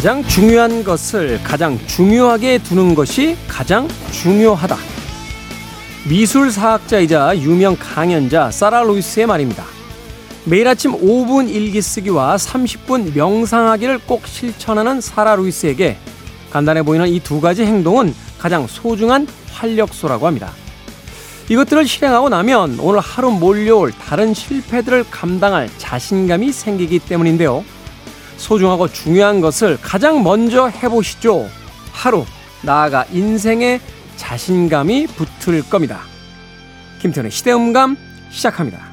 가장 중요한 것을 가장 중요하게 두는 것이 가장 중요하다. 미술 사학자이자 유명 강연자 사라 로이스의 말입니다. 매일 아침 5분 일기 쓰기와 30분 명상하기를 꼭 실천하는 사라 루이스에게 간단해 보이는 이 두 가지 행동은 가장 소중한 활력소라고 합니다. 이것들을 실행하고 나면 오늘 하루 몰려올 다른 실패들을 감당할 자신감이 생기기 때문인데요. 소중하고 중요한 것을 가장 먼저 해보시죠. 하루, 나아가 인생에 자신감이 붙을 겁니다. 김태훈의 시대음감 시작합니다.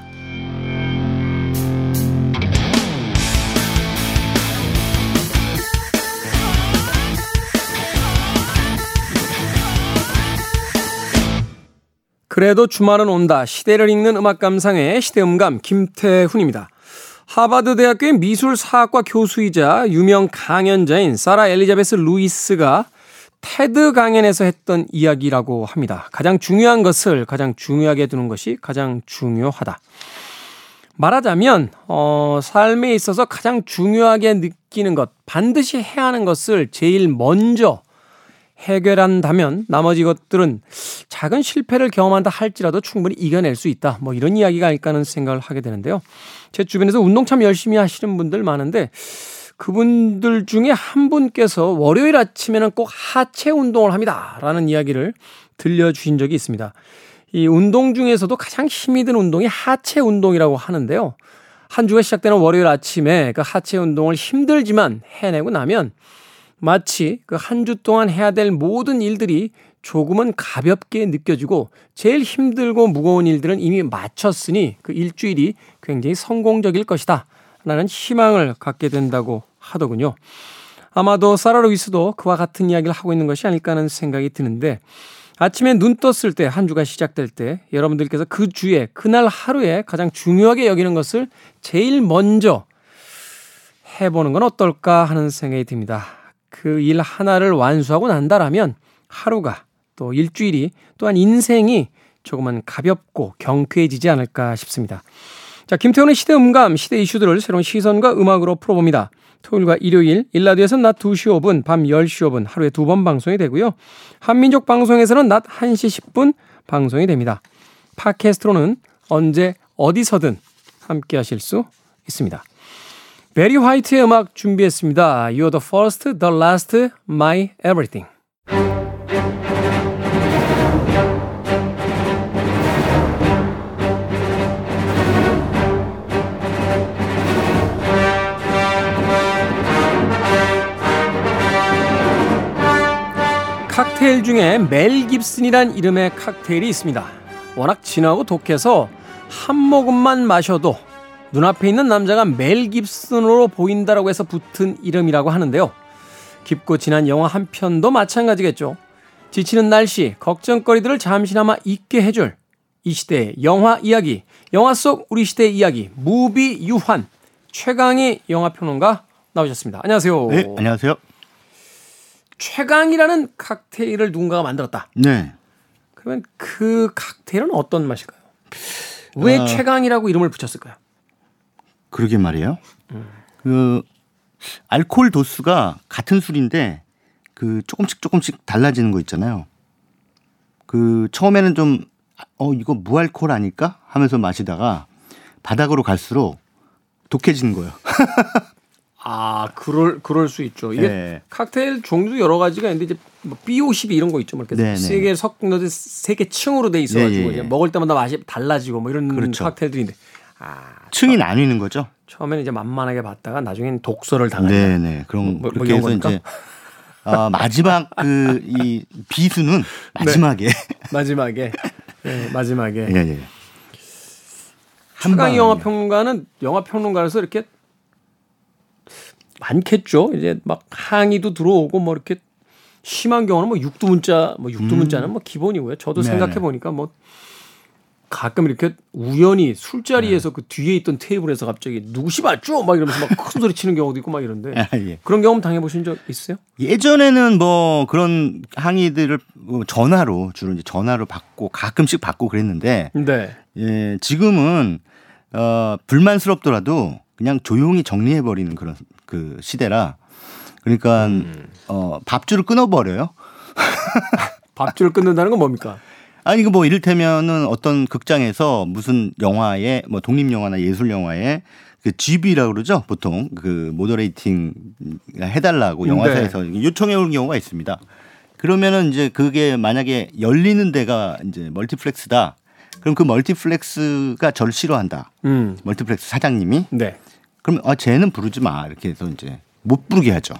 그래도 주말은 온다. 시대를 읽는 음악 감상의 시대음감 김태훈입니다. 하버드 대학교의 미술사학과 교수이자 유명 강연자인 사라 엘리자베스 루이스가 테드 강연에서 했던 이야기라고 합니다. 가장 중요한 것을 가장 중요하게 두는 것이 가장 중요하다. 말하자면 어, 삶에 있어서 가장 중요하게 느끼는 것, 반드시 해야 하는 것을 제일 먼저 해결한다면 나머지 것들은 작은 실패를 경험한다 할지라도 충분히 이겨낼 수 있다. 뭐 이런 이야기가 아닐까 하는 생각을 하게 되는데요. 제 주변에서 운동 참 열심히 하시는 분들 많은데 그분들 중에 한 분께서 월요일 아침에는 꼭 하체 운동을 합니다. 라는 이야기를 들려주신 적이 있습니다. 이 운동 중에서도 가장 힘이 든 운동이 하체 운동이라고 하는데요. 한 주가 시작되는 월요일 아침에 그 하체 운동을 힘들지만 해내고 나면 마치 그 한 주 동안 해야 될 모든 일들이 조금은 가볍게 느껴지고 제일 힘들고 무거운 일들은 이미 마쳤으니 그 일주일이 굉장히 성공적일 것이다. 라는 희망을 갖게 된다고 하더군요. 아마도 사라 로이스도 그와 같은 이야기를 하고 있는 것이 아닐까 하는 생각이 드는데 아침에 눈 떴을 때 한 주가 시작될 때 여러분들께서 그 주에 그날 하루에 가장 중요하게 여기는 것을 제일 먼저 해보는 건 어떨까 하는 생각이 듭니다. 그 일 하나를 완수하고 난다라면 하루가 또 일주일이 또한 인생이 조금은 가볍고 경쾌해지지 않을까 싶습니다. 자, 김태훈의 시대 음감, 시대 이슈들을 새로운 시선과 음악으로 풀어봅니다. 토요일과 일요일, 일라디오에서는 낮 2시 5분, 밤 10시 5분 하루에 두 번 방송이 되고요. 한민족 방송에서는 낮 1시 10분 방송이 됩니다. 팟캐스트로는 언제 어디서든 함께 하실 수 있습니다. 베리 화이트의 음악 준비했습니다. You're the first, the last, my everything. 칵테일 중에 멜 깁슨이란 이름의 칵테일이 있습니다. 워낙 진하고 독해서 한 모금만 마셔도 눈앞에 있는 남자가 멜 깁슨으로 보인다라고 해서 붙은 이름이라고 하는데요. 깊고 진한 영화 한 편도 마찬가지겠죠. 지치는 날씨, 걱정거리들을 잠시나마 잊게 해줄 이 시대의 영화 이야기, 영화 속 우리 시대의 이야기, 무비 유환, 최강희 영화평론가 나오셨습니다. 안녕하세요. 네, 안녕하세요. 최강이라는 칵테일을 누군가가 만들었다. 네. 그러면 그 칵테일은 어떤 맛일까요? 왜 어... 최강이라고 이름을 붙였을까요? 그러게 말이에요. 음. 그 알코올 도수가 같은 술인데 그 조금씩 조금씩 달라지는 거 있잖아요. 그 처음에는 좀 어 이거 무알콜 아닐까 하면서 마시다가 바닥으로 갈수록 독해지는 거예요. 아, 그럴 그럴 수 있죠. 이게 네. 칵테일 종류 여러 가지가 있는데 이제 뭐 B52 이런 거 있죠. 뭐 이렇게. 세개 섞는 세개 층으로 돼 있어 가지고 네, 네. 먹을 때마다 맛이 달라지고 뭐 이런 그렇죠. 칵테일들인데 아, 층이 나뉘는 거죠. 처음에는 이제 만만하게 봤다가 나중에는 독서를 당하는. 네네. 그럼 뭐, 뭐 그렇게 뭐 해서 이제 어, 마지막 그 이 비수는 마지막에. 네. 마지막에. 네, 마지막에. 예, 예. 한강희 영화 평론가는 영화 평론가로서 이렇게 많겠죠. 이제 막 항의도 들어오고 뭐 이렇게 심한 경우는 뭐 육두문자, 뭐 육두문자는 음. 뭐 기본이고요. 저도 생각해 보니까 뭐 가끔 이렇게 우연히 술자리에서 네. 그 뒤에 있던 테이블에서 갑자기 누구시 맞죠? 막 이러면서 막 큰 소리 치는 경우도 있고 막 이런데 아, 예. 그런 경험 당해보신 적 있으세요? 예전에는 뭐 그런 항의들을 뭐 전화로 주로 이제 전화로 받고 가끔씩 받고 그랬는데 네. 예, 지금은 어, 불만스럽더라도 그냥 조용히 정리해 버리는 그런 그 시대라 그러니까 음. 어 밥줄을 끊어 버려요. 밥줄을 끊는다는 건 뭡니까? 아니 이거 뭐 이를테면은 어떤 극장에서 무슨 영화에 뭐 독립 영화나 예술 영화에 그 GV라고 그러죠 보통 그 moderating 해달라고 영화사에서 네. 요청해 올 경우가 있습니다. 그러면은 이제 그게 만약에 열리는 데가 이제 멀티플렉스다. 그럼 그 멀티플렉스가 절 싫어한다. 음. 멀티플렉스 사장님이. 네. 그럼 아 쟤는 부르지 마 이렇게 해서 이제 못 부르게 하죠.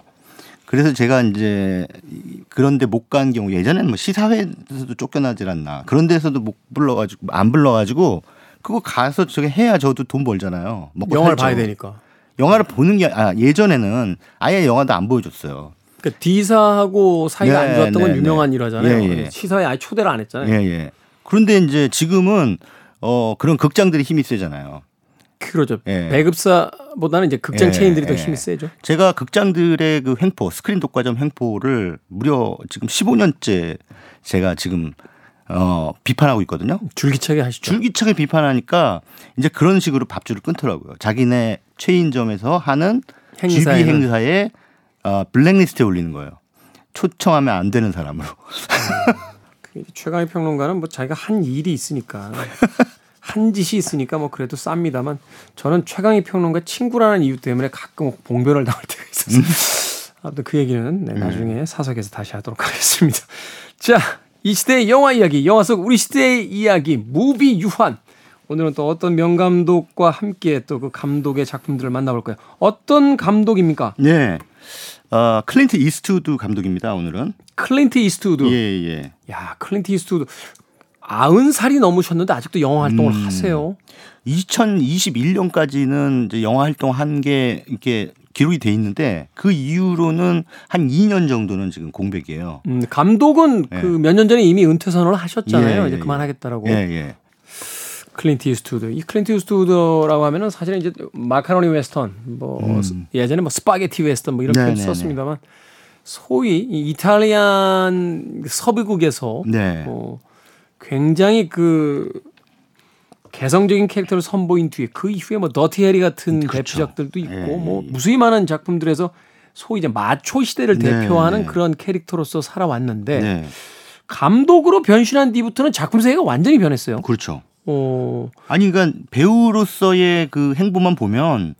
그래서 제가 이제 그런데 못 간 경우 예전에는 뭐 시사회에서도 쫓겨나질 않나 그런 데서도 못 불러가지고 안 불러가지고 그거 가서 저게 해야 저도 돈 벌잖아요. 영화를 살죠. 봐야 되니까. 영화를 보는 게 아, 예전에는 아예 영화도 안 보여줬어요. 그러니까 D사하고 사이가 네, 안 좋았던 건 네, 네. 유명한 네. 일화잖아요. 예, 예. 시사회 아예 초대를 안 했잖아요. 예, 예. 그런데 이제 지금은 어 그런 극장들이 힘이 세잖아요. 그러죠. 예. 배급사보다는 이제 극장 예. 체인들이 더 예. 힘이 세죠. 제가 극장들의 그 횡포, 스크린 독과점 횡포를 무려 지금 15년째 제가 지금 어, 비판하고 있거든요. 줄기차게 하시죠. 줄기차게 비판하니까 이제 그런 식으로 밥줄을 끊더라고요. 자기네 체인점에서 하는 행사에 GB 행사에 어, 블랙리스트에 올리는 거예요. 초청하면 안 되는 사람으로. 음, 최강희 평론가는 뭐 자기가 한 일이 있으니까 한 짓이 있으니까 뭐 그래도 쌉니다만 저는 최광희 평론가 친구라는 이유 때문에 가끔 봉변을 당할 때가 있어서 음. 아무튼 그 얘기는 네, 나중에 네. 사석에서 다시 하도록 하겠습니다. 자, 이 시대의 영화 이야기, 영화 속 우리 시대의 이야기, 무비 유한. 오늘은 또 어떤 명감독과 함께 또 그 감독의 작품들을 만나볼 거예요. 어떤 감독입니까? 네. 어, 클린트 이스트우드 감독입니다, 오늘은. 클린트 이스트우드. 예, 예. 야, 클린트 이스트우드. 아흔 살이 넘으셨는데 아직도 영화 활동을 음, 하세요. 2021년까지는 이제 영화 활동한 게 이렇게 기록이 돼 있는데 그 이후로는 한 2년 정도는 지금 공백이에요. 음, 감독은 예. 그몇 년 전에 이미 은퇴 선언을 하셨잖아요. 예, 이제 예, 그만하겠다라고. 예, 예. 클린트 이스트우드. 이 클린트 이스트우드라고 하면은 사실은 이제 마카로니 웨스턴, 뭐 음. 예전에 뭐 스파게티 웨스턴 뭐 이런 표현 썼습니다만 소위 이탈리안 서부극에서 네. 뭐 굉장히 그 개성적인 캐릭터를 선보인 뒤에 그 이후에 뭐 더티 해리 같은 그렇죠. 대표작들도 있고 네. 뭐 무수히 많은 작품들에서 소위 이제 마초 시대를 네. 대표하는 네. 그런 캐릭터로서 살아왔는데 네. 감독으로 변신한 뒤부터는 작품 세계가 완전히 변했어요. 그렇죠. 어. 아니 그러니까 배우로서의 그 행보만 보면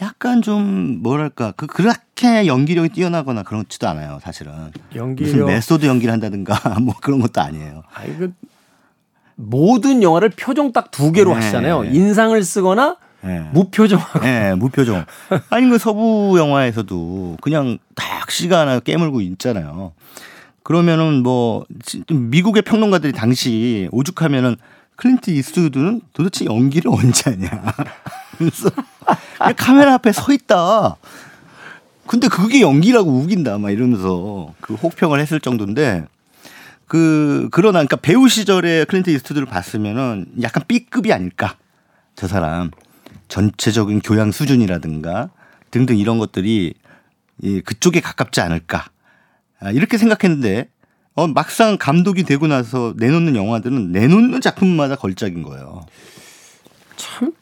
약간 좀 뭐랄까 그 그렇게 연기력이 뛰어나거나 그렇지도 않아요 사실은 연기력 무슨 method 연기를 한다든가 뭐 그런 것도 아니에요. 아니 그 모든 영화를 표정 딱 두 개로 네. 하시잖아요. 인상을 쓰거나 네. 무표정하고. 네, 무표정. 아니 그 서부 영화에서도 그냥 딱 시가 깨물고 있잖아요. 그러면은 뭐 미국의 평론가들이 당시 오죽하면은 클린트 이스트우드는 도대체 연기를 언제 하냐. 그래서 카메라 앞에 서 있다. 근데 그게 연기라고 우긴다 막 이러면서 그 혹평을 했을 정도인데 그 그러나 그러니까 배우 시절에 클린트 이스트우드를 봤으면은 약간 B급이 아닐까 저 사람 전체적인 교양 수준이라든가 등등 이런 것들이 이 그쪽에 가깝지 않을까 아, 이렇게 생각했는데 어 막상 감독이 되고 나서 내놓는 영화들은 내놓는 작품마다 걸작인 거예요. 참.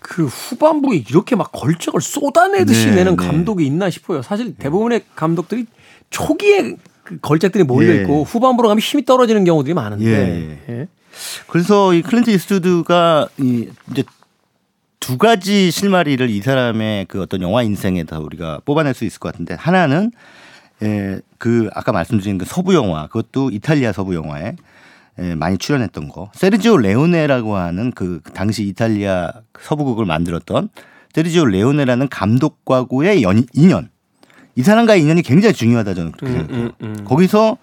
그 후반부에 이렇게 막 걸작을 쏟아내듯이 네, 내는 네. 감독이 있나 싶어요. 사실 대부분의 감독들이 초기에 그 걸작들이 몰려 있고 예. 후반부로 가면 힘이 떨어지는 경우들이 많은데. 예. 예. 그래서 이 클린트 이스트우드가 이 이제 두 가지 실마리를 이 사람의 그 어떤 영화 인생에다 우리가 뽑아낼 수 있을 것 같은데 하나는 예, 그 아까 말씀드린 그 서부 영화 그것도 이탈리아 서부 영화에 예, 많이 출연했던 거 세르지오 레오네라고 하는 그 당시 이탈리아 서부극을 만들었던 세르지오 레오네라는 감독과의 연, 인연 이 사람과의 인연이 굉장히 중요하다 저는 그렇게 음, 생각해요. 음, 음. 거기서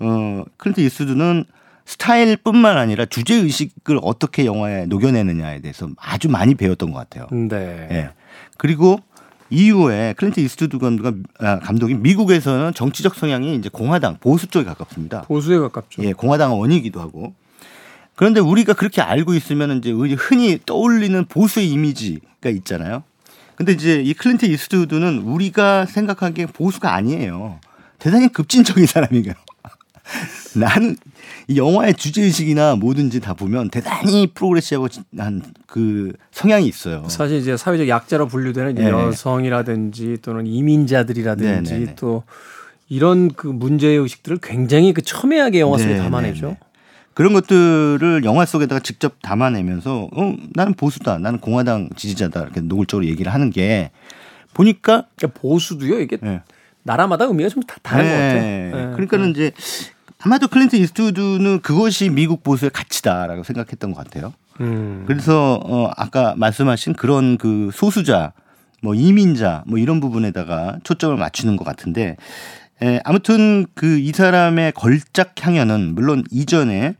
어 클린트 이스트우드는 스타일뿐만 아니라 주제 의식을 어떻게 영화에 녹여내느냐에 대해서 아주 많이 배웠던 것 같아요. 네. 예. 그리고 이후에 클린트 이스트우드 감독 아, 감독이 미국에서는 정치적 성향이 이제 공화당 보수 쪽에 가깝습니다. 보수에 가깝죠. 예, 공화당원이기도 하고. 그런데 우리가 그렇게 알고 있으면 이제 흔히 떠올리는 보수의 이미지가 있잖아요. 근데 이제 이 클린트 이스트우드는 우리가 생각하기에 보수가 아니에요. 대단히 급진적인 사람이에요. 나는 이 영화의 주제 의식이나 뭐든지 다 보면 대단히 progressive한 그 성향이 있어요. 사실 이제 사회적 약자로 분류되는 네. 여성이라든지 또는 이민자들이라든지 네네네. 또 이런 그 문제 의식들을 굉장히 그 첨예하게 영화 속에 네네네. 담아내죠. 그런 것들을 영화 속에다가 직접 담아내면서 어 나는 보수다, 나는 공화당 지지자다 이렇게 노골적으로 얘기를 하는 게 보니까 그러니까 보수도요 이게 네. 나라마다 의미가 좀 다 다른 네. 것 같아요. 네. 그러니까는 이제 아마도 클린트 이스트우드는 그것이 미국 보수의 가치다라고 생각했던 것 같아요. 음. 그래서 어 아까 말씀하신 그런 그 소수자, 뭐 이민자, 뭐 이런 부분에다가 초점을 맞추는 것 같은데 에, 아무튼 그 이 사람의 걸작 향연은 물론 이전에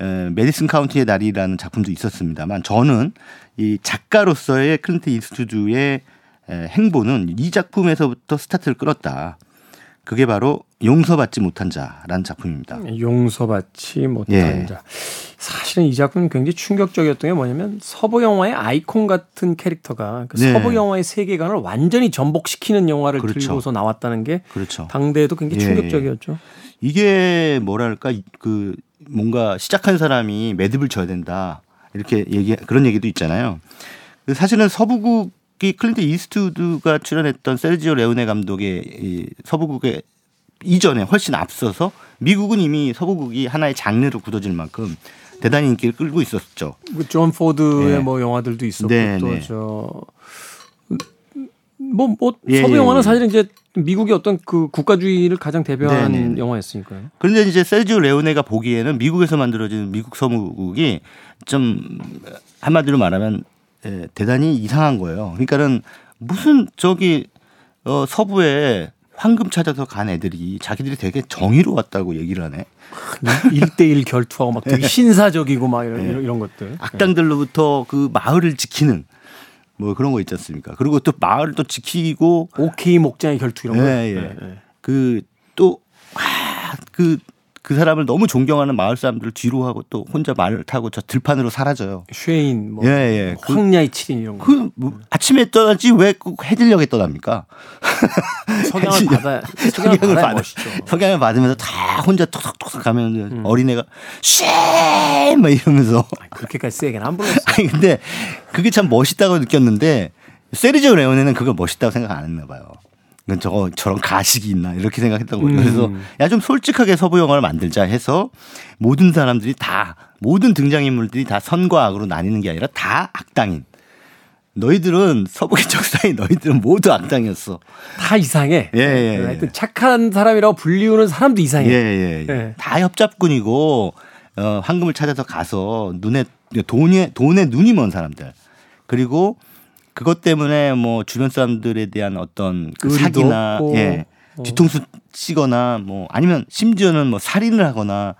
에, 메디슨 카운티의 다리라는 작품도 있었습니다만 저는 이 작가로서의 클린트 이스트우드의 에, 행보는 이 작품에서부터 스타트를 끊었다. 그게 바로 용서받지 못한 자라는 작품입니다. 용서받지 못한 예. 자. 사실은 이 작품은 굉장히 충격적이었던 게 뭐냐면 서부 영화의 아이콘 같은 캐릭터가 그 네. 서부 영화의 세계관을 완전히 전복시키는 영화를 그렇죠. 들고서 나왔다는 게 그렇죠. 당대에도 굉장히 예. 충격적이었죠. 이게 뭐랄까 그 뭔가 시작한 사람이 매듭을 져야 된다 이렇게 얘기 그런 얘기도 있잖아요. 사실은 서부극 이 클린트 이스트우드가 출연했던 세르지오 레오네 감독의 이 서부극의 이전에 훨씬 앞서서 미국은 이미 서부극이 하나의 장르로 굳어질 만큼 대단히 인기를 끌고 있었죠. 그 존 포드의 네. 뭐 영화들도 있었고 네, 또 저 뭐, 뭐, 예, 서부 영화는 예, 예. 사실 이제 미국의 어떤 그 국가주의를 가장 대표하는 네네. 네. 영화였으니까요. 그런데 이제 세르지오 레오네가 보기에는 미국에서 만들어진 미국 서부국이 좀 한마디로 말하면 예, 대단히 이상한 거예요. 그러니까는 무슨 저기 어, 서부에 황금 찾아서 간 애들이 자기들이 되게 정의로웠다고 얘기를 하네. 1대1 결투하고 막 되게 네. 신사적이고 막 이런, 네. 이런 것들. 악당들로부터 그 마을을 지키는 뭐 그런 거 있지 않습니까? 그리고 또 마을을 또 지키고 오케이 목장의 결투 이런 거. 네, 예. 네. 그또 아, 그 그 사람을 너무 존경하는 마을 사람들을 뒤로 하고 또 혼자 말을 타고 저 들판으로 사라져요. 쉐인, 뭐, 예, 예. 그 황야의 칠인 이런 거. 그 뭐, 아침에 떠나지 왜 꼭 해질녘에 떠납니까? 석양을 받아 석양을 받아 석양을 받으면서 다 혼자 톡톡톡 가면 음. 어린애가 쉐막 이러면서 그렇게까지 세게는 안 불렀어. 아니 근데 그게 참 멋있다고 느꼈는데 세리저 레오네는 그걸 멋있다고 생각 안 했나 봐요. 저거 저런 가식이 있나 이렇게 생각했던 거죠. 그래서 음. 야좀 솔직하게 서부 영화를 만들자 해서 모든 사람들이 다 모든 등장 인물들이 다 선과 악으로 나뉘는 게 아니라 다 악당인. 너희들은 서부의 적사이 너희들은 모두 악당이었어. 다 이상해. 예, 예, 예. 하여튼 착한 사람이라고 불리우는 사람도 이상해. 예, 예, 예. 예. 다 협잡꾼이고 어, 황금을 찾아서 가서 눈에 돈에 돈에 눈이 먼 사람들. 그리고 그것 때문에 뭐 주변 사람들에 대한 어떤 그 사기나 없고. 예 어. 뒤통수 치거나 뭐 아니면 심지어는 뭐 살인을 하거나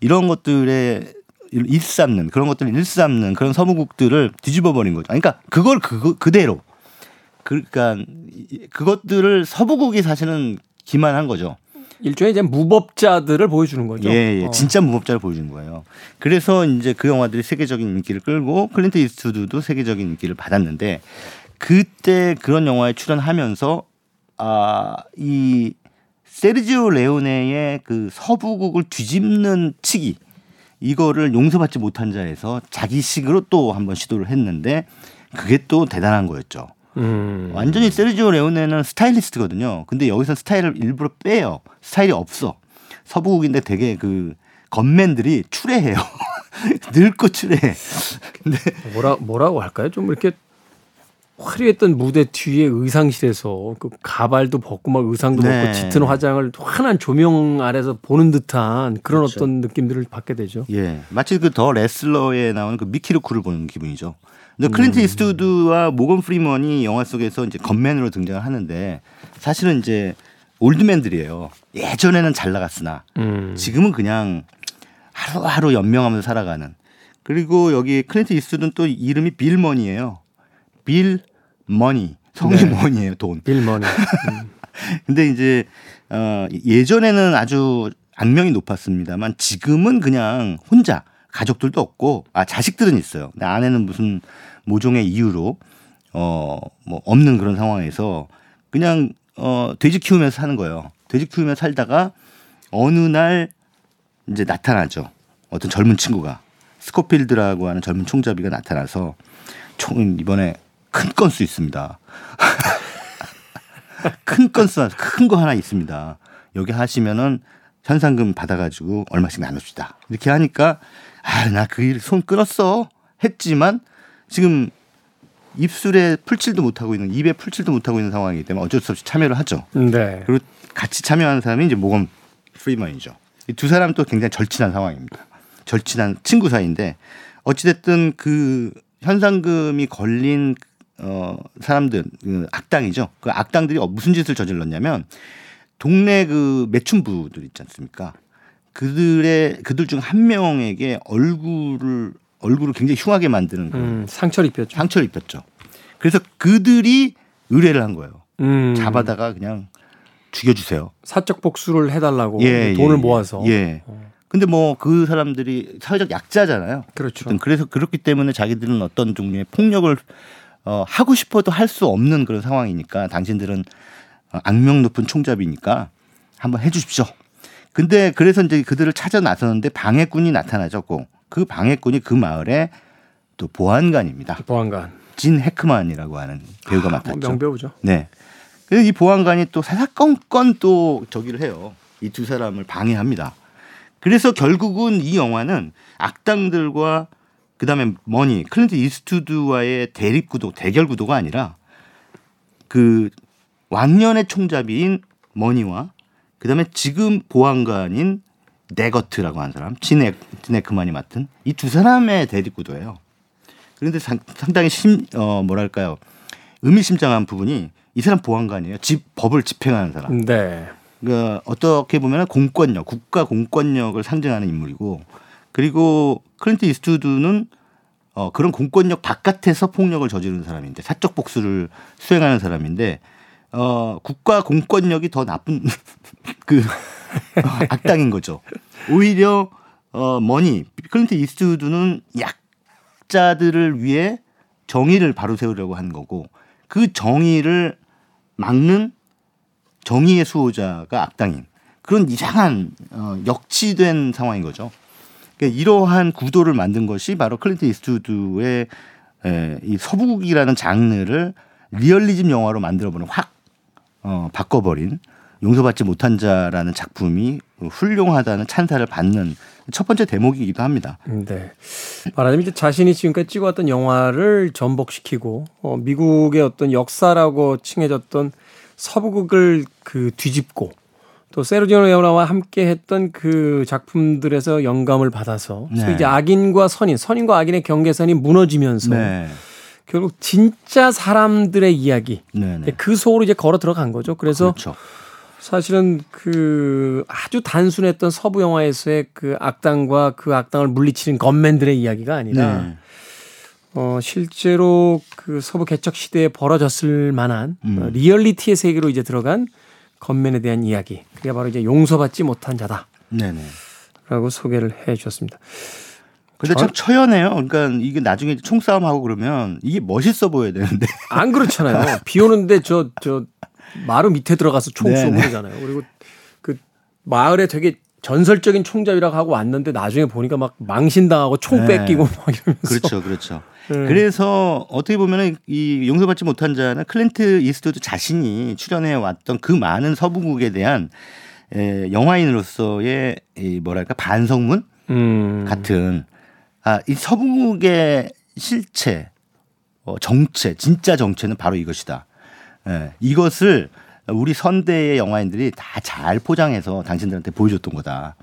이런 것들에 일삼는 그런 것들을 일삼는 그런 서무국들을 뒤집어 버린 거죠. 그러니까 그걸 그 그대로 그러니까 그것들을 서부국이 사실은 기만한 거죠. 일종의 이제 무법자들을 보여주는 거죠. 예, 예. 어. 진짜 무법자를 보여주는 거예요. 그래서 이제 그 영화들이 세계적인 인기를 끌고 클린트 이스트우드도 세계적인 인기를 받았는데 그때 그런 영화에 출연하면서 아, 이 세르지오 레오네의 그 서부극을 뒤집는 치기 이거를 용서받지 못한 자에서 자기식으로 또 한번 시도를 했는데 그게 또 대단한 거였죠. 음. 완전히 세르지오 레오네는 스타일리스트거든요. 근데 여기서 스타일을 일부러 빼요. 스타일이 없어. 서부국인데 되게 그 건맨들이 추레해요. 늙고 추레해. 근데 뭐라 뭐라고 할까요? 좀 이렇게 화려했던 무대 뒤에 의상실에서 그 가발도 벗고 막 의상도 네. 벗고 짙은 화장을 환한 조명 아래서 보는 듯한 그런 그렇죠. 어떤 느낌들을 받게 되죠. 예. 마치 그 더 레슬러에 나오는 그 미키 루크를 보는 기분이죠. 근데 클린트 음. 이스트우드와 모건 프리먼이 영화 속에서 이제 gunman으로 등장을 하는데 사실은 이제 old man들이에요. 예전에는 잘 나갔으나 음. 지금은 그냥 하루하루 연명하면서 살아가는. 그리고 여기 클린트 이스트우드는 또 이름이 빌 머니예요. 빌 머니. 성이 네. 머니예요, 돈. 빌 머니. 음. 근데 이제 어 예전에는 아주 악명이 높았습니다만 지금은 그냥 혼자 가족들도 없고 아 자식들은 있어요. 근데 아내는 무슨 모종의 이유로 어 뭐 없는 그런 상황에서 그냥 어 돼지 키우면서 사는 거예요. 돼지 키우면서 살다가 어느 날 이제 나타나죠. 어떤 젊은 친구가 스코필드라고 하는 젊은 총잡이가 나타나서 총 이번에 큰 건수 있습니다. 큰 건수 큰 거 하나 있습니다. 여기 하시면은 현상금 받아가지고 얼마씩 나눕시다. 이렇게 하니까 아 나 그 일 손 끊었어 했지만 지금 입술에 풀칠도 못하고 있는 입에 풀칠도 못하고 있는 상황이기 때문에 어쩔 수 없이 참여를 하죠. 네. 그리고 같이 참여하는 사람이 이제 모건 프리먼이죠. 이 두 사람 또 굉장히 절친한 상황입니다. 절친한 친구 사이인데 어찌됐든 그 현상금이 걸린 어 사람들 그 악당이죠. 그 악당들이 무슨 짓을 저질렀냐면 동네 그 매춘부들 있지 않습니까? 그들의 그들 중 한 명에게 얼굴을 얼굴을 굉장히 흉하게 만드는 음, 상처를 입혔죠. 상처를 입혔죠. 그래서 그들이 의뢰를 한 거예요. 음, 잡아다가 그냥 죽여주세요. 사적 복수를 해달라고 예, 돈을 예, 모아서. 예. 근데 뭐 그 사람들이 사회적 약자잖아요. 그렇죠. 그래서 그렇기 때문에 자기들은 어떤 종류의 폭력을 어, 하고 싶어도 할 수 없는 그런 상황이니까 당신들은 어, 악명 높은 총잡이니까 한번 해주십시오. 근데 그래서 이제 그들을 찾아 나서는데 방해꾼이 나타나죠. 꼭 그 방해꾼이 그 마을에 또 보안관입니다. 보안관. 진 해크만이라고 하는 배우가 아, 맡았죠. 명배우죠. 네. 그래서 이 보안관이 또 사사건건 또 저기를 해요. 이 두 사람을 방해합니다. 그래서 결국은 이 영화는 악당들과 그다음에 머니 클린트 이스트우드와의 대립 구도 대결 구도가 아니라 그 왕년의 총잡이인 머니와 그다음에 지금 보안관인 네거트라고 하는 사람 진 해, 진 해크만이 맡은 이 두 사람의 대립 구도예요. 그런데 상, 상당히 심 어 뭐랄까요 의미심장한 부분이 이 사람 보안관이에요. 집 법을 집행하는 사람. 네. 그러니까 어떻게 보면 공권력, 국가 공권력을 상징하는 인물이고 그리고 클린트 이스트우드는 어 그런 공권력 바깥에서 폭력을 저지르는 사람인데 사적 복수를 수행하는 사람인데 어 국가 공권력이 더 나쁜 그 악당인 거죠. 오히려 어 머니 클린트 이스트우드는 약자들을 위해 정의를 바로 세우려고 한 거고 그 정의를 막는 정의의 수호자가 악당인 그런 이상한 어, 역치된 상황인 거죠. 그러니까 이러한 구도를 만든 것이 바로 클린트 이스트우드의 에, 이 서부극이라는 장르를 리얼리즘 영화로 만들어보는 확 어, 바꿔버린 용서받지 못한 자라는 작품이 훌륭하다는 찬사를 받는 첫 번째 대목이기도 합니다. 네. 말하자면 이제 자신이 지금까지 찍어왔던 영화를 전복시키고 어, 미국의 어떤 역사라고 칭해졌던 서부극을 그 뒤집고 또 세르지오 레오나와 함께 했던 그 작품들에서 영감을 받아서 네. 이제 악인과 선인, 선인과 악인의 경계선이 무너지면서 네. 결국 진짜 사람들의 이야기 네, 네. 그 속으로 이제 걸어 들어간 거죠. 그래서 그렇죠. 사실은 그 아주 단순했던 서부 영화에서의 그 악당과 그 악당을 물리치는 건맨들의 이야기가 아니라 네. 어 실제로 그 서부 개척 시대에 벌어졌을 만한 음. 어, 리얼리티의 세계로 이제 들어간 건맨에 대한 이야기. 그게 바로 이제 용서받지 못한 자다라고 네네. 소개를 해 주셨습니다. 근데 참 처연해요. 그러니까 이게 나중에 총싸움 하고 그러면 이게 멋있어 보여야 되는데. 안 그렇잖아요. 비 오는데 저 저 마루 밑에 들어가서 총 쏘고. 그러잖아요. 그리고 그 마을에 되게 전설적인 총잡이라고 하고 왔는데 나중에 보니까 막 망신당하고 총 네. 뺏기고 막 이러면서 그렇죠, 그렇죠. 네. 그래서 어떻게 보면은 이 용서받지 못한 자는 클린트 이스트우드 자신이 출연해 왔던 그 많은 서부극에 대한 에, 영화인으로서의 이 뭐랄까 반성문 음. 같은 아, 이 서부국의 실체, 어, 정체, 진짜 정체는 바로 이것이다. 예, 이것을 우리 선대의 영화인들이 다 잘 포장해서 당신들한테 보여줬던 거다.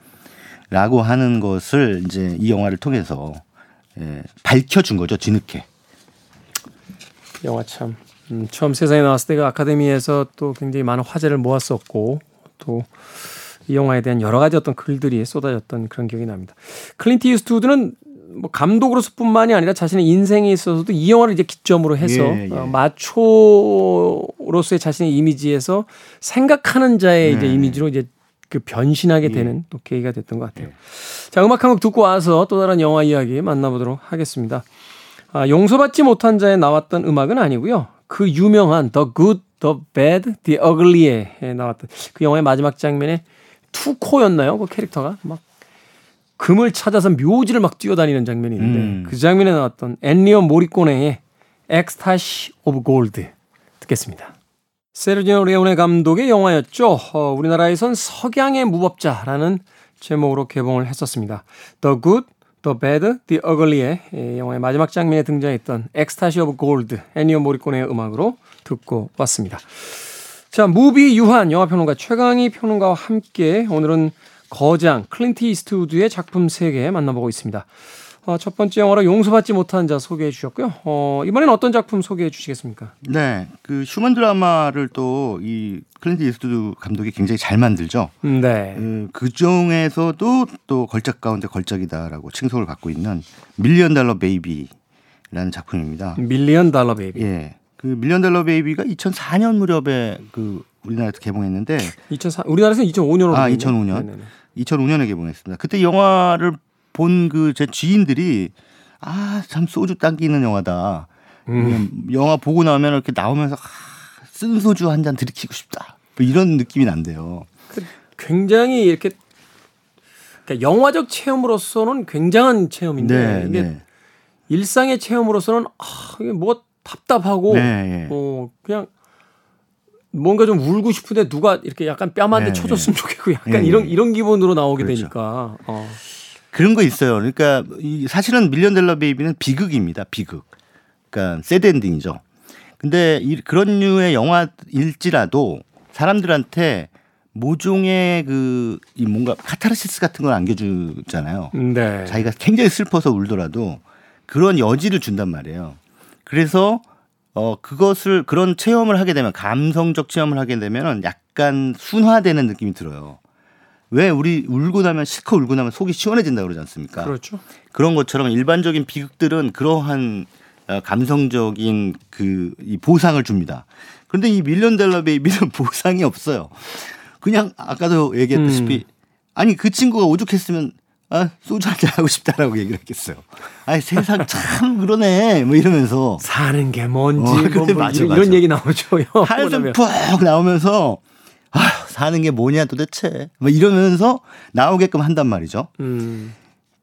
라고 하는 것을 이제 이 영화를 통해서 예, 밝혀준 거죠, 뒤늦게. 영화 참 음, 처음 세상에 나왔을 때가 아카데미에서 또 굉장히 많은 화제를 모았었고 또 이 영화에 대한 여러 가지 어떤 글들이 쏟아졌던 그런 기억이 납니다. 클린트 이스트우드는 뭐 감독으로서뿐만이 아니라 자신의 인생에 있어서도 이 영화를 이제 기점으로 해서 예, 예. 어, 마초로서의 자신의 이미지에서 생각하는 자의 이제 네. 이미지로 이제 그 변신하게 예. 되는 또 계기가 됐던 것 같아요. 자, 음악 한 곡 듣고 와서 또 다른 영화 이야기 만나보도록 하겠습니다. 아, 용서받지 못한 자에 나왔던 음악은 아니고요. 그 유명한 The Good, The Bad, The Ugly에 나왔던 그 영화의 마지막 장면에 투코였나요? 그 캐릭터가 막 금을 찾아서 묘지를 막 뛰어다니는 장면이 있는데 음. 그 장면에 나왔던 엔니오 모리꼬네의 Ecstasy of Gold 듣겠습니다. 세르지오 레오네 감독의 영화였죠. 어, 우리나라에선 석양의 무법자라는 제목으로 개봉을 했었습니다. The Good, The Bad, The Ugly의 이 영화의 마지막 장면에 등장했던 Ecstasy of Gold 엔니오 모리꼬네의 음악으로 듣고 왔습니다. 자, 무비 유한 영화평론가 최광희 평론가와 함께 오늘은 거장 클린트 이스트우드의 작품 세계 만나보고 있습니다. 어, 첫 번째 영화로 용서받지 못한 자 소개해 주셨고요. 어, 이번에는 어떤 작품 소개해 주시겠습니까? 네, 그 휴먼 드라마를 또 이 클린트 이스트우드 감독이 굉장히 잘 만들죠. 네. 음, 그 중에서도 또 걸작 가운데 걸작이다라고 칭송을 받고 있는 Million Dollar Baby라는 작품입니다. Million Dollar Baby. 예, 그 Million Dollar Baby가 2004년 무렵에 그 우리나라에서 개봉했는데 2004 우리나라에서는 2005년으로 아 2005년 2005년에 개봉했습니다. 그때 영화를 본 그 제 지인들이 아 참 소주 당기는 영화다. 음. 영화 보고 나면 이렇게 나오면서 아, 쓴 소주 한 잔 들이키고 싶다. 뭐 이런 느낌이 난대요. 그 굉장히 이렇게 그러니까 영화적 체험으로서는 굉장한 체험인데 네, 이게 네. 일상의 체험으로서는 아 이게 뭐 답답하고 네, 네. 어 그냥 뭔가 좀 울고 싶은데 누가 이렇게 약간 뺨한대 네, 쳐줬으면 좋겠고 약간 네, 이런 네. 이런 기분으로 나오게 그렇죠. 되니까 어. 그런 거 있어요. 그러니까 이 사실은 Million Dollar Baby는 비극입니다. 비극. 그러니까 sad ending이죠. 근데 이 그런 류의 영화일지라도 사람들한테 모종의 그 이 뭔가 카타르시스 같은 걸 안겨주잖아요. 네. 자기가 굉장히 슬퍼서 울더라도 그런 여지를 준단 말이에요. 그래서 어 그것을 그런 체험을 하게 되면 감성적 체험을 하게 되면은 약간 순화되는 느낌이 들어요. 왜 우리 울고 나면 실컷 울고 나면 속이 시원해진다 그러지 않습니까? 그렇죠. 그런 것처럼 일반적인 비극들은 그러한 어, 감성적인 그 이 보상을 줍니다. 그런데 이 밀리언 델러 베이비는 보상이 없어요. 그냥 아까도 얘기했다시피 아니 그 친구가 오죽했으면 아 소주 한잔 하고 싶다라고 얘기를 했겠어요. 아니 세상 참 그러네 뭐 이러면서 사는 게 뭔지 어, 뭐, 그래, 뭐 맞아, 이런, 맞아. 이런 얘기 나오죠. 한숨 보면. 푹 나오면서 아 사는 게 뭐냐 도대체 뭐 이러면서 나오게끔 한단 말이죠. 음.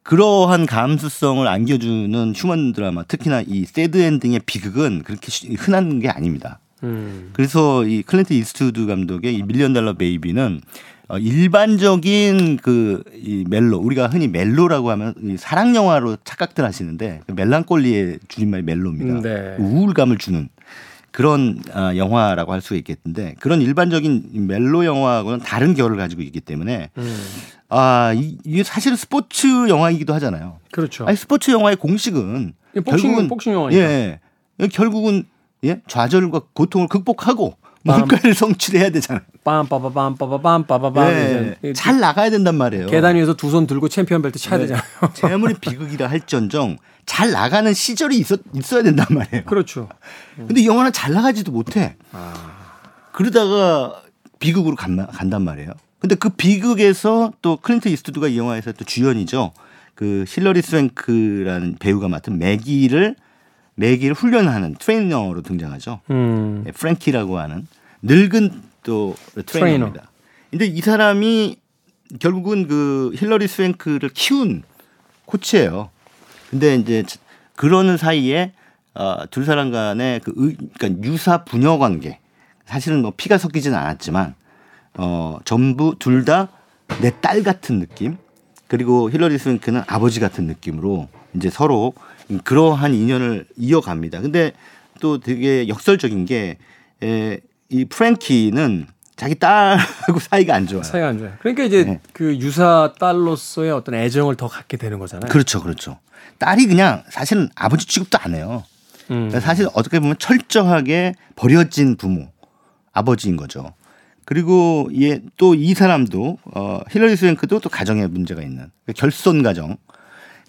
그러한 감수성을 안겨주는 휴먼 드라마 특히나 이 sad ending의 비극은 그렇게 쉬- 흔한 게 아닙니다. 음. 그래서 이 클린트 이스트우드 감독의 이 Million Dollar Baby는 어, 일반적인 그 이 멜로 우리가 흔히 멜로라고 하면 이 사랑 영화로 착각들 하시는데 그 멜랑콜리의 줄임말이 멜로입니다. 네. 우울감을 주는 그런 아, 영화라고 할 수 있겠는데 그런 일반적인 이 멜로 영화하고는 다른 결을 가지고 있기 때문에 음. 아 이- 이게 사실은 스포츠 영화이기도 하잖아요. 그렇죠. 아니 스포츠 영화의 공식은 이게 복싱 결국은 복싱 영화니까. 예 결국은 예 좌절과 고통을 극복하고 빰. 뭔가를 성취해야 되잖아요. 빰빠바빰빠바빰빠바밤 예, 이제 잘 나가야 된단 말이에요. 계단 위에서 두 손 들고 챔피언 벨트 차야 네. 되잖아요. 제아무리 비극이라 할지언정 잘 나가는 시절이 있었, 있어야 된단 말이에요. 그렇죠. 근데 이 영화는 잘 나가지도 못해. 아. 그러다가 비극으로 간, 간단 말이에요. 근데 그 비극에서 또 클린트 이스트우드가 이 영화에서 또 주연이죠. 그 힐러리 스왱크라는 배우가 맡은 매기를 매기를 훈련하는 트레이너로 등장하죠. 음. 예, 프랭키라고 하는 늙은 또 트레이너입니다. 근데 이 사람이 결국은 그 힐러리 스왱크를 키운 코치예요. 근데 이제 그러는 사이에 어, 두 사람 간의 그 의, 그러니까 유사 부녀 관계 사실은 뭐 피가 섞이지는 않았지만 어, 전부 둘 다 내 딸 같은 느낌 그리고 힐러리 스왱크는 아버지 같은 느낌으로 이제 서로 그러한 인연을 이어갑니다. 근데 또 되게 역설적인 게 에, 이 프랭키는 자기 딸하고 사이가 안 좋아요. 사이가 안 좋아요. 그러니까 이제 네. 그 유사 딸로서의 어떤 애정을 더 갖게 되는 거잖아요. 그렇죠, 그렇죠. 딸이 그냥 사실은 아버지 취급도 안 해요. 음. 그러니까 사실 어떻게 보면 철저하게 버려진 부모, 아버지인 거죠. 그리고 또이 사람도 어 힐러리 스웬크도 또 가정에 문제가 있는 결손 가정.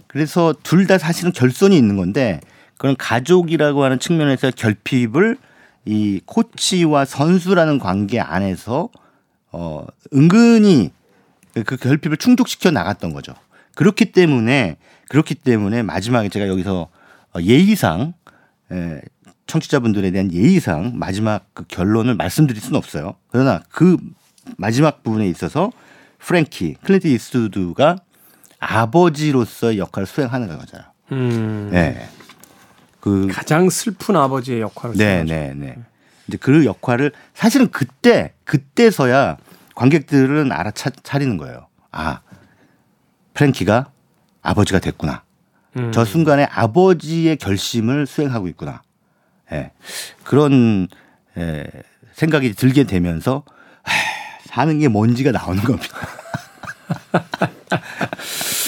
그래서 둘 다 사실은 결손이 있는 건데 그런 가족이라고 하는 측면에서 결핍을 이 코치와 선수라는 관계 안에서 어 은근히 그 결핍을 충족시켜 나갔던 거죠. 그렇기 때문에 그렇기 때문에 마지막에 제가 여기서 어, 예의상 에, 청취자분들에 대한 예의상 마지막 그 결론을 말씀드릴 수는 없어요. 그러나 그 마지막 부분에 있어서 프랭키 클린트 이스트우드가 아버지로서의 역할을 수행하는 거잖아요. 음. 네. 그 가장 슬픈 아버지의 역할을 네, 네, 네. 이제 그 역할을 사실은 그때 그때서야 관객들은 알아차리는 거예요. 아, 프랭키가 아버지가 됐구나. 음. 저 순간에 아버지의 결심을 수행하고 있구나. 예. 그런 예, 생각이 들게 되면서 하, 사는 게 뭔지가 나오는 겁니다.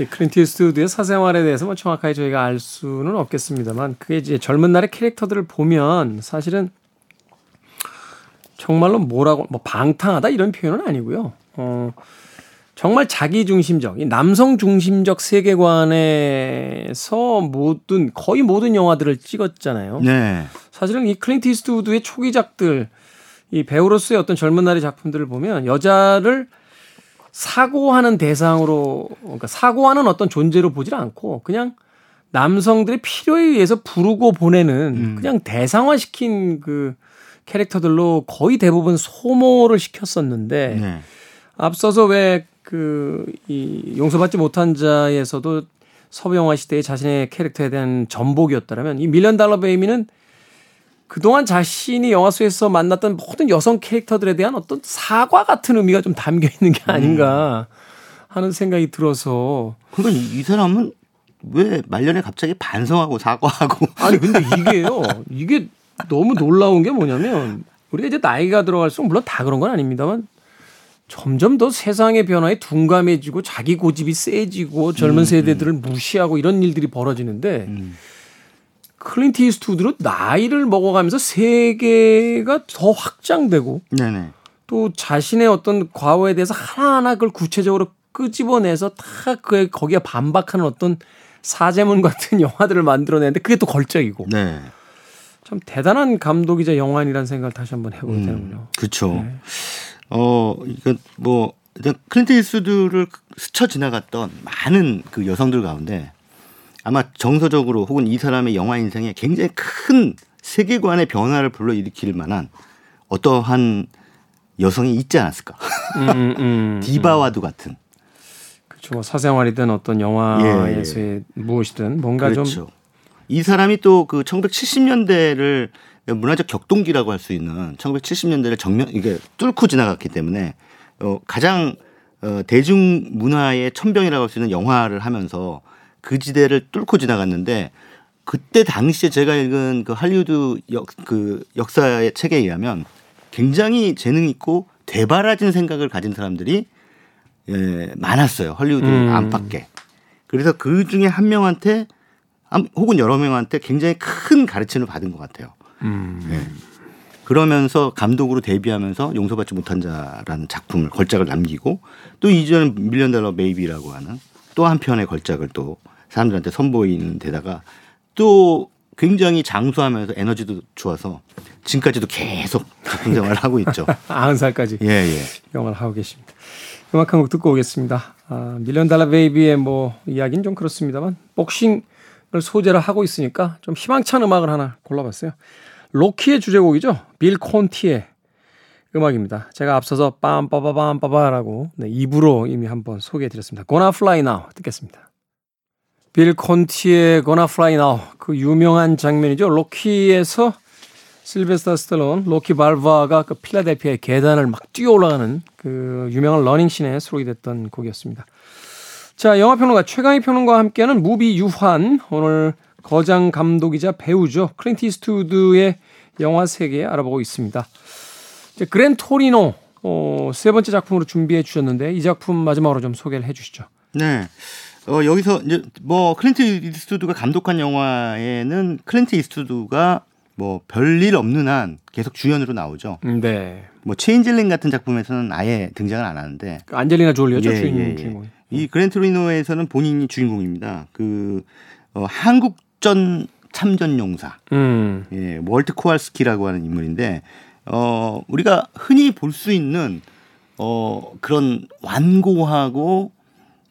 이 클린트 이스트우드의 사생활에 대해서 뭐 정확하게 저희가 알 수는 없겠습니다만 그게 이제 젊은 날의 캐릭터들을 보면 사실은 정말로 뭐라고 뭐 방탕하다 이런 표현은 아니고요. 어 정말 자기 중심적, 이 남성 중심적 세계관에서 모든 거의 모든 영화들을 찍었잖아요. 네. 사실은 이 클린트 이스트우드의 초기작들 이 배우로서의 어떤 젊은 날의 작품들을 보면 여자를 사고하는 대상으로 그러니까 사고하는 어떤 존재로 보질 않고 그냥 남성들의 필요에 의해서 부르고 보내는 음. 그냥 대상화시킨 그 캐릭터들로 거의 대부분 소모를 시켰었는데 네. 앞서서 왜 그 이 용서받지 못한 자에서도 서부 영화 시대의 자신의 캐릭터에 대한 전복이었다면 이 밀리언 달러 베이비는 그동안 자신이 영화 속에서 만났던 모든 여성 캐릭터들에 대한 어떤 사과 같은 의미가 좀 담겨 있는 게 아닌가 하는 생각이 들어서. 그러니까 이, 이 사람은 왜 말년에 갑자기 반성하고 사과하고. 아니 근데 이게요. 이게 너무 놀라운 게 뭐냐면 우리가 이제 나이가 들어갈수록 물론 다 그런 건 아닙니다만 점점 더 세상의 변화에 둔감해지고 자기 고집이 세지고 젊은 세대들을 무시하고 이런 일들이 벌어지는데 음. 클린트 이스트우드는 나이를 먹어가면서 세계가 더 확장되고 네네. 또 자신의 어떤 과거에 대해서 하나하나 그걸 구체적으로 끄집어내서 다 그에 거기에 반박하는 어떤 사죄문 같은 영화들을 만들어내는데 그게 또 걸작이고 네. 참 대단한 감독이자 영화인이라는 생각을 다시 한번 해보게 음, 되는군요. 그렇죠. 네. 어, 이건 뭐 일단 클린트 이스트우드를 스쳐 지나갔던 많은 그 여성들 가운데 아마 정서적으로 혹은 이 사람의 영화 인생에 굉장히 큰 세계관의 변화를 불러일으킬 만한 어떠한 여성이 있지 않았을까? 음, 음, 디바와도 같은. 그렇죠. 뭐 사생활이든 어떤 영화에서의 무엇이든 뭔가 그렇죠. 좀 이 사람이 또 그 1970년대를 문화적 격동기라고 할 수 있는 1970년대를 정면 이게 뚫고 지나갔기 때문에 어 가장 어 대중 문화의 천병이라고 할 수 있는 영화를 하면서 그 지대를 뚫고 지나갔는데 그때 당시에 제가 읽은 그 할리우드 역 그 역사의 책에 의하면 굉장히 재능 있고 되바라진 생각을 가진 사람들이 예, 많았어요. 헐리우드 음. 안팎에. 그래서 그 중에 한 명한테 한- 혹은 여러 명한테 굉장히 큰 가르침을 받은 것 같아요. 음, 예. 그러면서 감독으로 데뷔하면서 용서받지 못한 자라는 작품을 걸작을 남기고 또 이전에 밀리언 달러 베이비라고 하는 또 한 편의 걸작을 또 사람들한테 선보이는 데다가 또 굉장히 장수하면서 에너지도 좋아서 지금까지도 계속 작품 생활을 하고 있죠. 90살까지 예, 예. 영화를 하고 계십니다. 음악 한 곡 듣고 오겠습니다. 아, 밀리언 달러 베이비의 뭐 이야기는 좀 그렇습니다만 복싱을 소재로 하고 있으니까 좀 희망찬 음악을 하나 골라봤어요. 로키의 주제곡이죠. 빌 콘티의 음악입니다. 제가 앞서서 빰빠바밤빠바라고 네, 입으로 이미 한번 소개해드렸습니다. Gonna Fly Now 듣겠습니다. 빌 콘티의 Gonna Fly Now 그 유명한 장면이죠. 로키에서 실베스터 스탤론, 로키 발보아가 그 필라델피아의 계단을 막 뛰어 올라가는 그 유명한 러닝씬에 수록이 됐던 곡이었습니다. 자, 영화평론가 최광희 평론가와 함께하는 무비 유환 오늘 거장 감독이자 배우죠. 클린트 이스트우드의 영화 세계 알아보고 있습니다. 이제 그랜 토리노 어, 세 번째 작품으로 준비해 주셨는데 이 작품 마지막으로 좀 소개를 해 주시죠. 네. 어, 여기서 이제 뭐 클린트 이스트우드가 감독한 영화에는 클린트 이스트우드가 뭐 별일 없는 한 계속 주연으로 나오죠. 네. 뭐 체인질링 같은 작품에서는 아예 등장을 안 하는데 그 안젤리나 졸리였죠 예, 주인, 예, 예. 주인공이. 이 그랜 토리노에서는 본인이 주인공입니다. 그 어, 한국전 참전 용사 음. 예, 월트 코알스키라고 하는 인물인데 어 우리가 흔히 볼 수 있는 어 그런 완고하고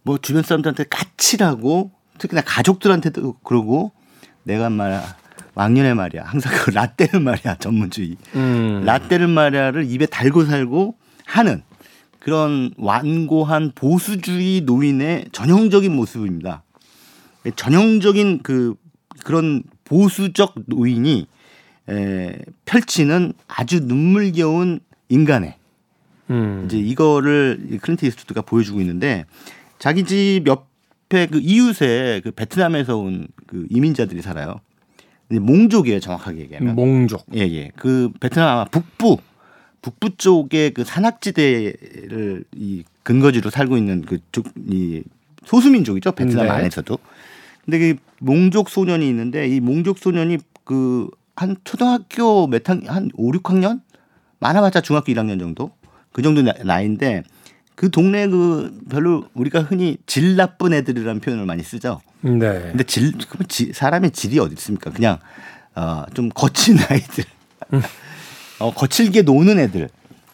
뭐 주변 사람들한테 까칠하고 특히나 가족들한테도 그러고 내가 말이야 왕년에 말이야 항상 그 라떼는 말이야 전문주의 음. 라떼는 말이야를 입에 달고 살고 하는 그런 완고한 보수주의 노인의 전형적인 모습입니다. 전형적인 그 그런 보수적 노인이 에, 펼치는 아주 눈물겨운 인간의 음. 이제 이거를 클린트 이스트우드가 보여주고 있는데 자기 집 옆에 그 이웃에 그 베트남에서 온 그 이민자들이 살아요. 몽족이에요, 정확하게 얘기하면. 몽족. 예, 예. 그 베트남 아마 북부 북부 쪽에 그 산악지대를 이 근거지로 살고 있는 그쪽이 소수민족이죠 베트남 네. 안에서도. 근데 그 몽족 소년이 있는데 이 몽족 소년이 그 한 초등학교 몇 학, 한 5, 6학년? 많아봤자 중학교 1학년 정도? 그 정도 나이인데 그 동네 그 별로 우리가 흔히 질 나쁜 애들이라는 표현을 많이 쓰죠. 네. 근데 질, 사람의 질이 어디 있습니까? 그냥 어, 좀 거친 아이들. 어, 거칠게 노는 애들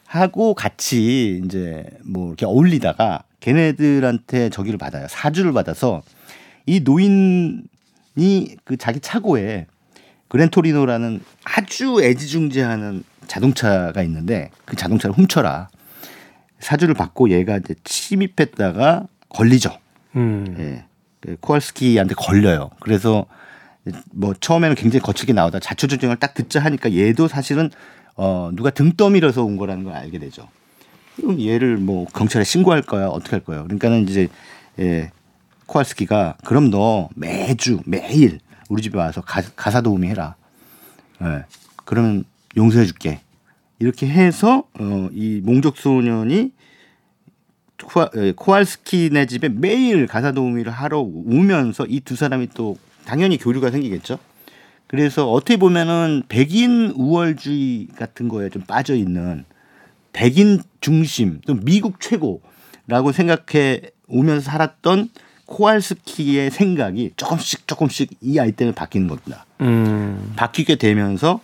하고 같이 이제 뭐 이렇게 어울리다가 걔네들한테 저기를 받아요. 사주를 받아서 이 노인이 그 자기 차고에 그랜토리노라는 아주 애지중지하는 자동차가 있는데 그 자동차를 훔쳐라. 사주를 받고 얘가 이제 침입했다가 걸리죠. 음. 예. 그 코알스키한테 걸려요. 그래서 뭐 처음에는 굉장히 거칠게 나오다 자초지종을 딱 듣자 하니까 얘도 사실은 어 누가 등 떠밀어서 온 거라는 걸 알게 되죠. 그럼 얘를 뭐 경찰에 신고할 거야 어떻게 할 거예요? 그러니까는 이제 예, 코알스키가 그럼 너 매주 매일 우리 집에 와서 가, 사 도우미 해라. 예. 그러면 용서해 줄게. 이렇게 해서 어, 이 몽족 소년이 코아, 예, 코알스키네 집에 매일 가사 도우미를 하러 오면서 이 두 사람이 또 당연히 교류가 생기겠죠. 그래서 어떻게 보면은 백인 우월주의 같은 거에 좀 빠져 있는 백인 중심 또 미국 최고라고 생각해 오면서 살았던 코알스키의 생각이 조금씩 조금씩 이 아이 때문에 바뀌는 겁니다. 음. 바뀌게 되면서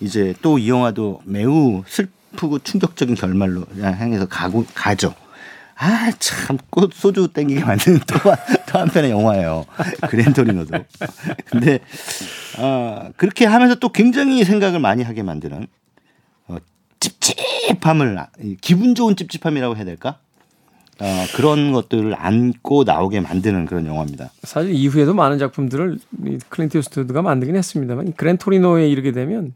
이제 또 이 영화도 매우 슬프고 충격적인 결말로 향해서 가고 가죠. 아, 참, 꽃 소주 땡기게 만드는 또, 또 한편의 영화예요. 그랜토리노도. 근데, 어, 그렇게 하면서 또 굉장히 생각을 많이 하게 만드는, 어, 찝찝함을, 기분 좋은 찝찝함이라고 해야 될까? 어, 그런 것들을 안고 나오게 만드는 그런 영화입니다. 사실 이후에도 많은 작품들을 클린트 이스트우드가 만들긴 했습니다만 그랜토리노에 이르게 되면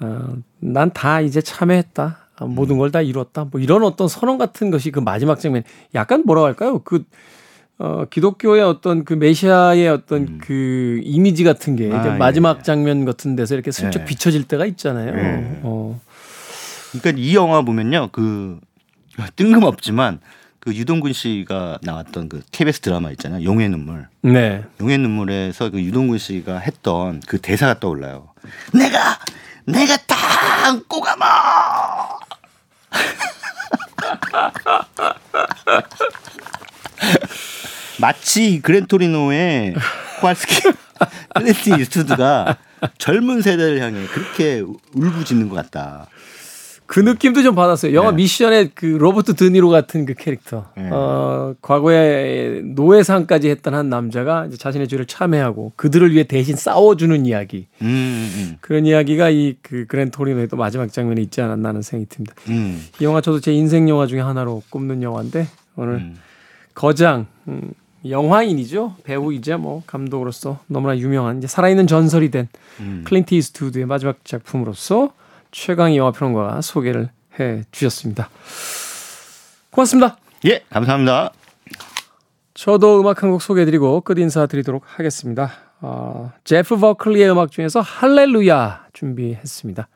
어, 난 다 이제 참회했다. 아, 모든 걸 다 이뤘다. 뭐 이런 어떤 선언 같은 것이 그 마지막 장면 약간 뭐라고 할까요? 그 어, 기독교의 어떤 그 메시아의 어떤 음. 그 이미지 같은 게 아, 이제 마지막 예. 장면 같은 데서 이렇게 슬쩍 예. 비춰질 때가 있잖아요. 예. 어. 그러니까 이 영화 보면요. 그 뜬금없지만 그 유동근 씨가 나왔던 그 KBS 드라마 있잖아요. 용의 눈물. 네. 용의 눈물에서 그 유동근 씨가 했던 그 대사가 떠올라요. 내가 내가 다 안고 가마. 마치 그랜토리노의 코왈스키 클린트 이스트우드가 젊은 세대를 향해 그렇게 울부짖는 것 같다. 그 느낌도 좀 받았어요. 영화 네. 미션의 그 로버트 드니로 같은 그 캐릭터. 네. 어, 과거에 노예상까지 했던 한 남자가 이제 자신의 죄를 참회하고 그들을 위해 대신 싸워주는 이야기. 음, 음. 그런 이야기가 이 그 그랜 토리노의 또 마지막 장면에 있지 않았나 하는 생각이 듭니다. 음. 이 영화 저도 제 인생 영화 중에 하나로 꼽는 영화인데 오늘 음. 거장 음, 영화인이죠 배우이자 뭐 감독으로서 너무나 유명한 이제 살아있는 전설이 된 음. 클린트 이스트우드의 마지막 작품으로서 최광희 영화 평론가가 소개를 해 주셨습니다. 고맙습니다. 예, 감사합니다. 저도 음악 한 곡 소개해드리고 끝 인사 드리도록 하겠습니다. 어, 제프 버클리의 음악 중에서 할렐루야 준비했습니다.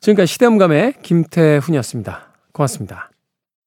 지금까지 시대음감의 김태훈이었습니다. 고맙습니다.